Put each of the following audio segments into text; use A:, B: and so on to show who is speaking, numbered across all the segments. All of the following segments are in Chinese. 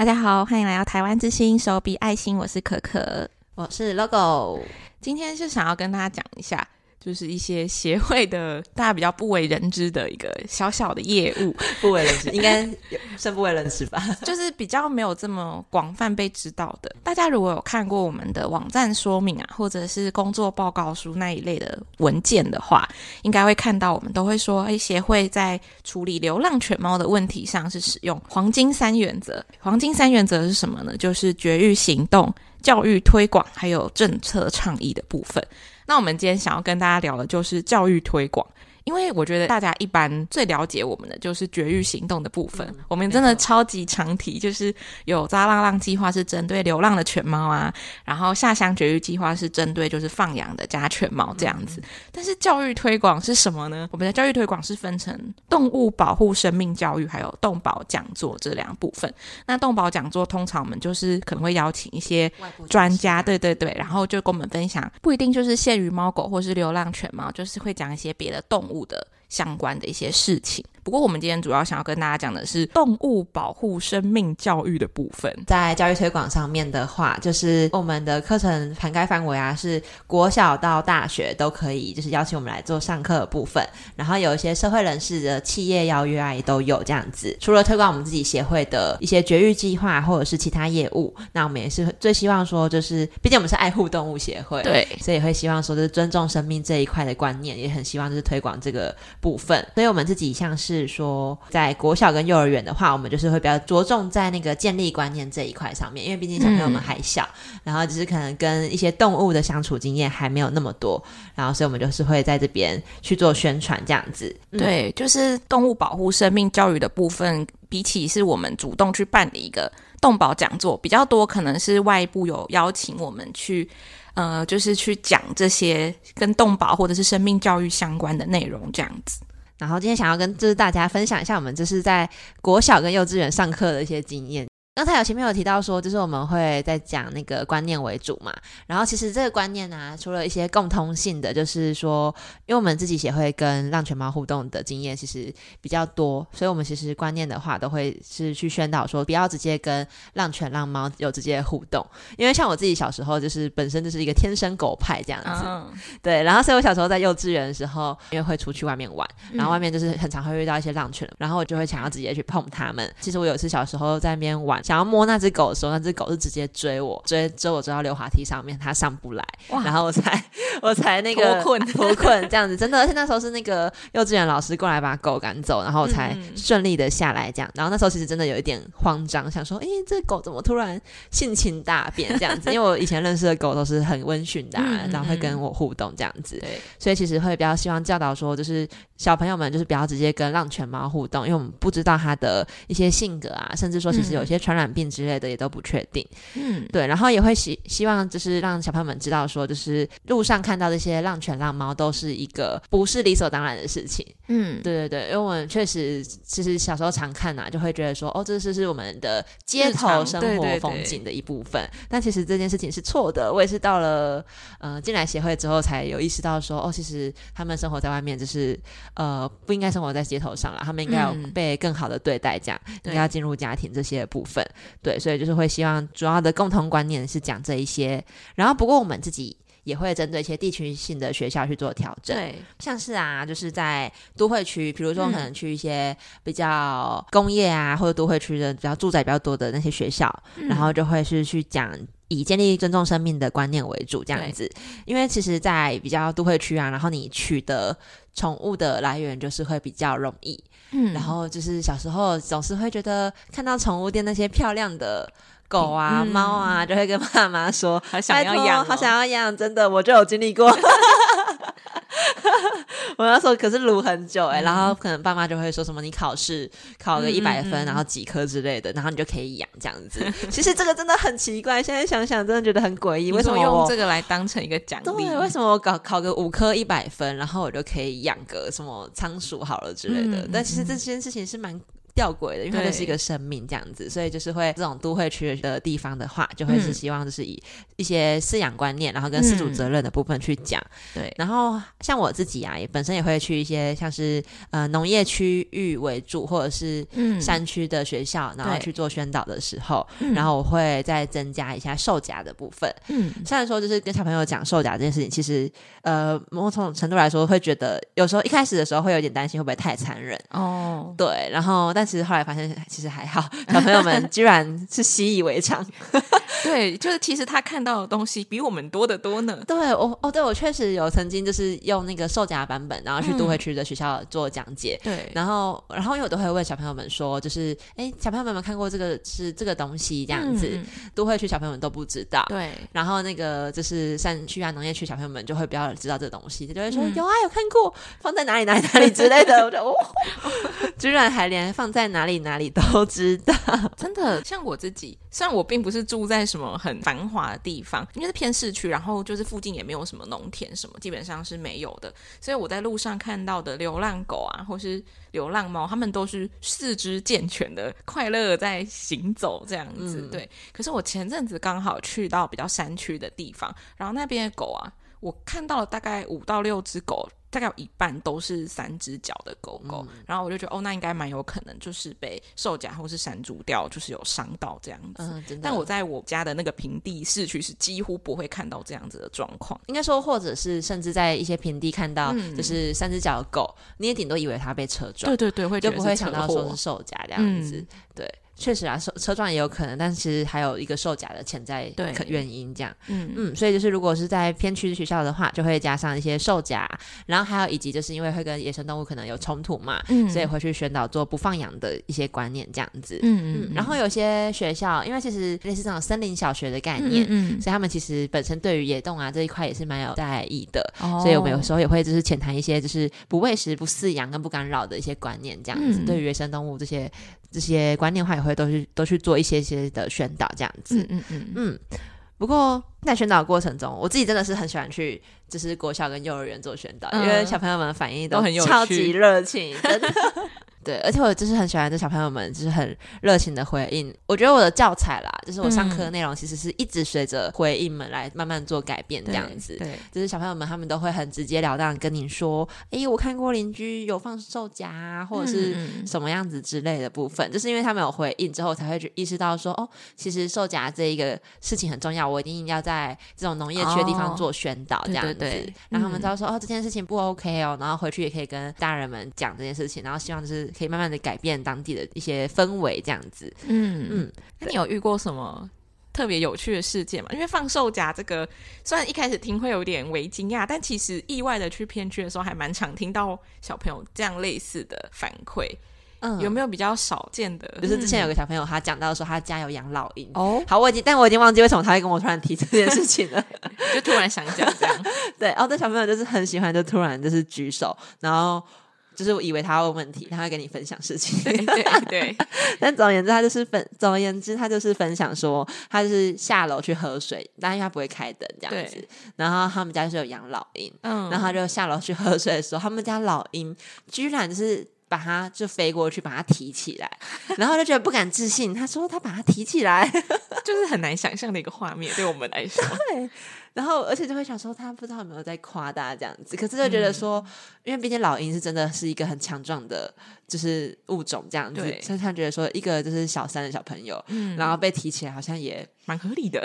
A: 大家好，欢迎来到台湾之星手笔爱心，我是可可，
B: 我是 Logo。
A: 今天是想要跟大家讲一下，就是一些协会的大家比较不为人知的一个小小的业务，
B: 不为人知，应该算不为人知吧？
A: 就是比较没有这么广泛被知道的。大家如果有看过我们的网站说明啊，或者是工作报告书那一类的文件的话，应该会看到我们都会说，哎，协会在处理流浪犬猫的问题上是使用黄金三原则。黄金三原则是什么呢？就是绝育行动、教育推广，还有政策倡议的部分。那我们今天想要跟大家聊的就是教育推广。因为我觉得大家一般最了解我们的就是绝育行动的部分，嗯、我们真的超级常提，就是有扎浪浪计划是针对流浪的犬猫啊，然后下乡绝育计划是针对就是放养的家犬猫这样子。嗯、但是教育推广是什么呢？我们的教育推广是分成动物保护生命教育还有动保讲座这两部分。那动保讲座通常我们就是可能会邀请一些专家，对对对，然后就跟我们分享，不一定就是限于猫狗或是流浪犬猫，就是会讲一些别的动物的相关的一些事情。不过，我们今天主要想要跟大家讲的是动物保护生命教育的部分。
B: 在教育推广上面的话，就是我们的课程涵盖范围啊，是国小到大学都可以，就是邀请我们来做上课的部分。然后有一些社会人士的企业邀约啊，也都有这样子。除了推广我们自己协会的一些绝育计划或者是其他业务，那我们也是最希望说，就是毕竟我们是爱护动物协会，
A: 对，
B: 所以会希望说，就是尊重生命这一块的观念，也很希望就是推广这个部分。所以我们自己像是。是说，在国小跟幼儿园的话，我们就是会比较着重在那个建立观念这一块上面，因为毕竟小朋友们还小，嗯、然后只是可能跟一些动物的相处经验还没有那么多，然后所以我们就是会在这边去做宣传这样子。
A: 对，就是动物保护生命教育的部分，比起是我们主动去办理一个动保讲座比较多，可能是外部有邀请我们去，呃，就是去讲这些跟动保或者是生命教育相关的内容这样子。
B: 然后今天想要跟就是大家分享一下，我们就是在国小跟幼稚园上课的一些经验。刚才有前面有提到说，就是我们会在讲那个观念为主嘛，然后其实这个观念呢、啊，除了一些共通性的，就是说，因为我们自己协会跟浪犬猫互动的经验其实比较多，所以我们其实观念的话，都会是去宣导说，不要直接跟浪犬浪猫有直接互动，因为像我自己小时候就是本身就是一个天生狗派这样子，嗯、对，然后所以我小时候在幼稚园的时候，因为会出去外面玩，然后外面就是很常会遇到一些浪犬，然后我就会想要直接去碰它们。其实我有一次小时候在那边玩。想要摸那只狗的时候，那只狗是直接追我，追追我追到溜滑梯上面，它上不来，然后我才我才那个脱困脱困这样子，真的，而且那时候是那个幼稚园老师过来把狗赶走，然后我才顺利的下来这样。然后那时候其实真的有一点慌张，想说，哎，这狗怎么突然性情大变这样子？因为我以前认识的狗都是很温驯的、啊，然后会跟我互动这样子，对，所以其实会比较希望教导说，就是小朋友们就是不要直接跟浪犬猫互动，因为我们不知道它的一些性格啊，甚至说其实有些传染。染病之类的也都不确定，嗯，对，然后也会希希望就是让小朋友们知道说，就是路上看到这些浪犬浪猫都是一个不是理所当然的事情，嗯，对对对，因为我们确实其实小时候常看呐、啊，就会觉得说，哦，这是是我们的街头生活风景的一部分，对对对，但其实这件事情是错的。我也是到了呃进来协会之后才有意识到说，哦，其实他们生活在外面就是呃不应该生活在街头上了，他们应该要被更好的对待，这样、嗯、应该要进入家庭这些部分。对，所以就是会希望主要的共同观念是讲这一些，然后不过我们自己也会针对一些地区性的学校去做调整，对，像是啊，就是在都会区，比如说可能去一些比较工业啊、嗯、或者都会区的比较住宅比较多的那些学校，嗯、然后就会是去讲以建立尊重生命的观念为主这样子，因为其实，在比较都会区啊，然后你取得宠物的来源就是会比较容易。嗯，然后就是小时候总是会觉得看到宠物店那些漂亮的狗啊、嗯、猫啊，就会跟爸妈说：“ 好想要养、哦，好想要养。”真的，我就有经历过。我那时候可是撸很久哎、欸，嗯、然后可能爸妈就会说什么：“你考试考个一百分，嗯、然后几科之类的，然后你就可以养这样子。”其实这个真的很奇怪，现在想想真的觉得很诡异。为什么
A: 用这个来当成一个奖励？
B: 对，为什么我考考个五科一百分，然后我就可以养个什么仓鼠好了之类的？嗯、但其实这件事情是蛮吊诡的，因为它就是一个生命这样子，所以就是会这种都会区的地方的话，就会是希望就是以一些饲养观念，然后跟饲主责任的部分去讲。嗯、
A: 对，
B: 然后像我自己啊，也本身也会去一些像是呃农业区域为主，或者是山区的学校，嗯、然后去做宣导的时候，然后我会再增加一下售假的部分。嗯，虽然说就是跟小朋友讲售假这件事情，其实呃某种程度来说会觉得有时候一开始的时候会有点担心会不会太残忍。哦，对，然后但。其实后来发现，其实还好，小朋友们居然是习以为常。
A: 对，就是其实他看到的东西比我们多得多呢。
B: 对，我哦，对我确实有曾经就是用那个售假版本，然后去都会区的学校做讲解。对、嗯，然后然后因为我都会问小朋友们说，就是哎，小朋友们有没有看过这个是这个东西这样子？嗯、都会区小朋友们都不知道。对，然后那个就是山区啊、农业区小朋友们就会比较知道这个东西，就会说、嗯、有啊，有看过，放在哪里哪里哪里之类的。我就哦，居然还连放在哪里哪里都知道，
A: 真的。像我自己，虽然我并不是住在。什么很繁华的地方，因为是偏市区，然后就是附近也没有什么农田什么，基本上是没有的。所以我在路上看到的流浪狗啊，或是流浪猫，它们都是四肢健全的，快乐在行走这样子。嗯、对。可是我前阵子刚好去到比较山区的地方，然后那边的狗啊，我看到了大概五到六只狗。大概有一半都是三只脚的狗狗，嗯、然后我就觉得哦，那应该蛮有可能就是被兽夹或是山猪掉，就是有伤到这样子。嗯、但我在我家的那个平地市区是几乎不会看到这样子的状况。
B: 应该说，或者是甚至在一些平地看到，就是三只脚的狗，嗯、你也顶多以为它被车撞。
A: 对对对，会
B: 就不会想到说是兽夹这样子。嗯、对。确实啊，车车撞也有可能，但其实还有一个售假的潜在可原因，这样，嗯。嗯，所以就是如果是在偏区的学校的话，就会加上一些售假，然后还有以及就是因为会跟野生动物可能有冲突嘛，嗯，所以会去宣导做不放养的一些观念这样子，嗯嗯，嗯，然后有些学校，因为其实类似这种森林小学的概念，嗯，嗯，所以他们其实本身对于野动啊这一块也是蛮有在意的，哦，所以我们有时候也会就是浅谈一些就是不喂食、不饲养跟不干扰的一些观念这样子，嗯，对于野生动物这些。这些观念的话也会都去都去做一些些的宣导，这样子。嗯嗯嗯，嗯。不过在宣导的过程中，我自己真的是很喜欢去，就是国小跟幼儿园做宣导，嗯、因为小朋友们的反应都很有超级热情，真的。对，而且我就是很喜欢这小朋友们，就是很热情的回应。我觉得我的教材啦，就是我上课的内容，其实是一直随着回应们来慢慢做改变这样子。对，对就是小朋友们他们都会很直截了当跟你说：“哎，我看过邻居有放兽夹啊，或者是什么样子之类的部分。嗯”就是因为他们有回应之后，才会去意识到说：“哦，其实兽夹这一个事情很重要，我一定要在这种农业区的地方做宣导，这样子。哦”对，对，对，让他们知道说：“嗯、哦，这件事情不 OK 哦。”然后回去也可以跟大人们讲这件事情，然后希望就是。可以慢慢的改变当地的一些氛围，这样子。嗯嗯，
A: 那你有遇过什么特别有趣的事件吗？因为放售夹这个，虽然一开始听会有点微惊讶，但其实意外的去片区的时候，还蛮常听到小朋友这样类似的反馈。嗯，有没有比较少见的？
B: 就是之前有个小朋友，他讲到说他家有养老鹰。哦，好，我已经，但我已经忘记为什么他会跟我突然提这件事情了，
A: 就突然想讲这样。
B: 对，哦，这小朋友就是很喜欢，就突然就是举手，然后。就是我以为他问问题，他会跟你分享事情。
A: 对 对对，
B: 但总而言之，他就是分。总而言之，他就是分享说，他就是下楼去喝水，但是他不会开灯这样子。然后他们家就是有养老鹰，嗯，然后他就下楼去喝水的时候，他们家老鹰居然是把它就飞过去，把它提起来，然后就觉得不敢置信。他说他把它提起来，
A: 就是很难想象的一个画面，对我们来说。
B: 对。然后，而且就会想说，他不知道有没有在夸大这样子，可是就觉得说，嗯、因为毕竟老鹰是真的是一个很强壮的，就是物种这样子，对所以他觉得说，一个就是小三的小朋友，嗯、然后被提起来，好像也
A: 蛮合理的。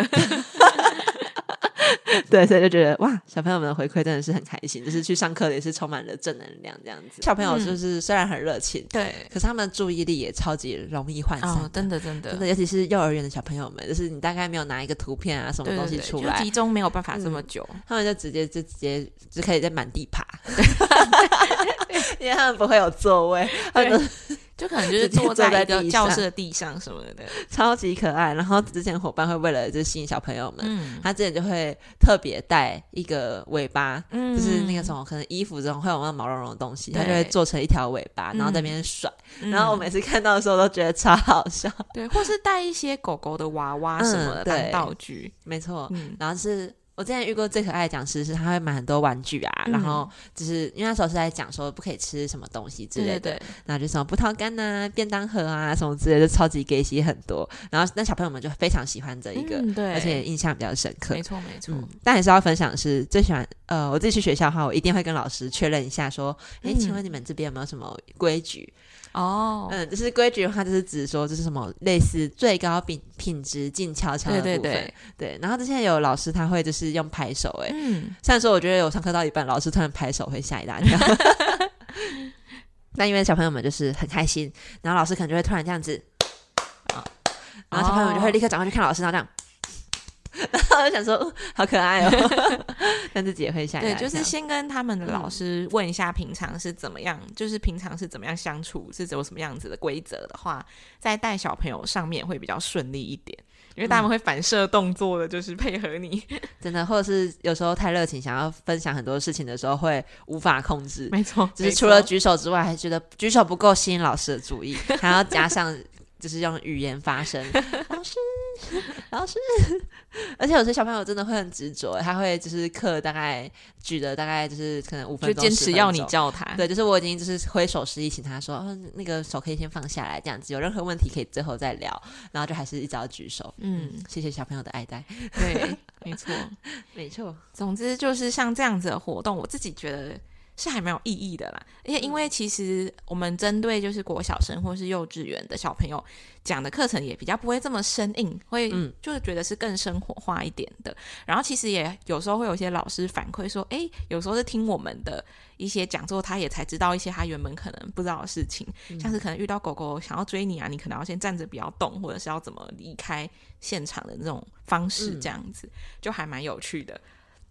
B: 对，所以就觉得哇，小朋友们的回馈真的是很开心，就是去上课也是充满了正能量这样子。小朋友就是虽然很热情，嗯、对，可是他们的注意力也超级容易涣散，哦，
A: 真的真的。
B: 真的，尤其是幼儿园的小朋友们，就是你大概没有拿一个图片啊什么东西出来，对对对，
A: 集中没有办法这么久，
B: 嗯、他们就直接就直接就可以在满地爬，因为他们不会有座位，他们。
A: 就可能就是坐在一个教室的地上什么的，
B: 超级可爱。然后之前伙伴会为了就是吸引小朋友们，嗯、他之前就会特别带一个尾巴，嗯、就是那个什么可能衣服中会有那毛茸茸的东西，他就会做成一条尾巴，然后在那边甩。嗯、然后我每次看到的时候都觉得超好笑，
A: 对，或是带一些狗狗的娃娃什么的当道具，
B: 没错，嗯、然后是。我之前遇过最可爱的讲师是，他会买很多玩具啊，嗯、然后就是因为那时候是在讲说不可以吃什么东西之类的，对对对，然后就什么葡萄干呐、便当盒啊什么之类的，就超级给洗很多，然后那小朋友们就非常喜欢这一个，嗯、对，而且印象比较深刻，
A: 没错没错、嗯。
B: 但还是要分享是最喜欢，呃，我自己去学校的话，我一定会跟老师确认一下，说，哎、嗯，请问你们这边有没有什么规矩？哦，嗯，就是规矩的话，就是指说这是什么类似最高品品质静悄悄的部分，对对对，对。然后之前有老师他会就是用拍手，哎，嗯，虽然说我觉得有上课到一半，老师突然拍手会吓一大跳，那因为小朋友们就是很开心，然后老师可能就会突然这样子，啊，然后小朋友们就会立刻转过去看老师，然后这样。然后我就想说，好可爱哦，但自己也会吓。
A: 对，就是先跟他们的老师问一下，平常是怎么样，嗯、就是平常是怎么样相处，是有什么样子的规则的话，在带小朋友上面会比较顺利一点，因为他们会反射动作的，就是配合你，嗯、
B: 真的，或者是有时候太热情，想要分享很多事情的时候，会无法控制。
A: 没错，
B: 就是除了举手之外，还觉得举手不够吸引老师的注意，还要加上。就是用语言发声，老师，老师，而且有些小朋友真的会很执着，他会就是课大概举的大概就是可能五分钟，
A: 就坚持要你叫他。
B: 对，就是我已经就是挥手示意，请他说，哦，那个手可以先放下来，这样子有任何问题可以最后再聊，然后就还是一直要举手。嗯，谢谢小朋友的爱戴。
A: 对，没错，
B: 没错。
A: 总之就是像这样子的活动，我自己觉得。是还蛮有意义的啦，而且因为其实我们针对就是国小生或是幼稚园的小朋友讲的课程也比较不会这么生硬，会就是觉得是更生活化一点的。然后其实也有时候会有一些老师反馈说，诶，有时候是听我们的一些讲座，他也才知道一些他原本可能不知道的事情，像是可能遇到狗狗想要追你啊，你可能要先站着不要动，或者是要怎么离开现场的那种方式，这样子就还蛮有趣的。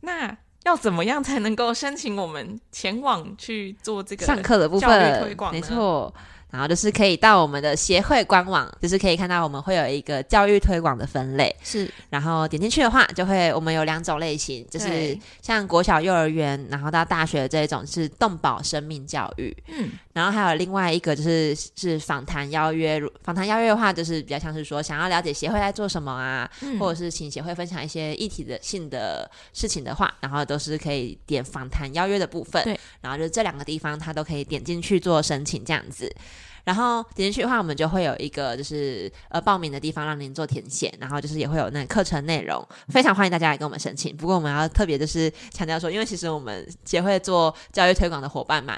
A: 那。要怎么样才能够申请我们前往去做这个
B: 上课的部分？没错。然后就是可以到我们的协会官网，就是可以看到我们会有一个教育推广的分类。是，然后点进去的话，就会我们有两种类型，就是像国小、幼儿园，然后到大学这一种是动保生命教育。嗯，然后还有另外一个就是是访谈邀约，访谈邀约的话，就是比较像是说想要了解协会在做什么啊，嗯、或者是请协会分享一些议题的性的事情的话，然后都是可以点访谈邀约的部分。对，然后就这两个地方，它都可以点进去做申请这样子。然后点进去的话，我们就会有一个就是呃报名的地方让您做填写，然后就是也会有那课程内容，非常欢迎大家来跟我们申请。不过我们要特别就是强调说，因为其实我们协会做教育推广的伙伴们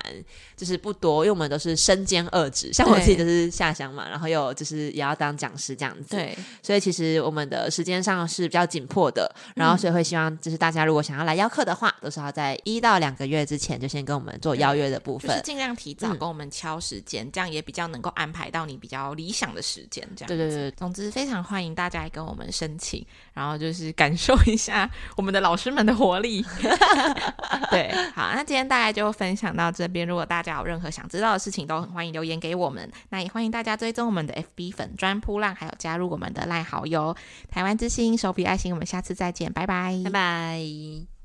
B: 就是不多，因为我们都是身兼二职，像我自己就是下乡嘛，然后又就是也要当讲师这样子，对，所以其实我们的时间上是比较紧迫的，然后所以会希望就是大家如果想要来邀课的话，都是要在一到两个月之前就先跟我们做邀约的部分，
A: 就是尽量提早跟我们敲时间，嗯、这样也比较能够安排到你比较理想的时间，这样。对对对，总之非常欢迎大家来跟我们申请，然后就是感受一下我们的老师们的活力。对，好，那今天大概就分享到这边。如果大家有任何想知道的事情，都很欢迎留言给我们。那也欢迎大家追踪我们的 FB 粉专铺浪，还有加入我们的赖好友台湾之星手笔爱心。我们下次再见，拜拜，
B: 拜拜。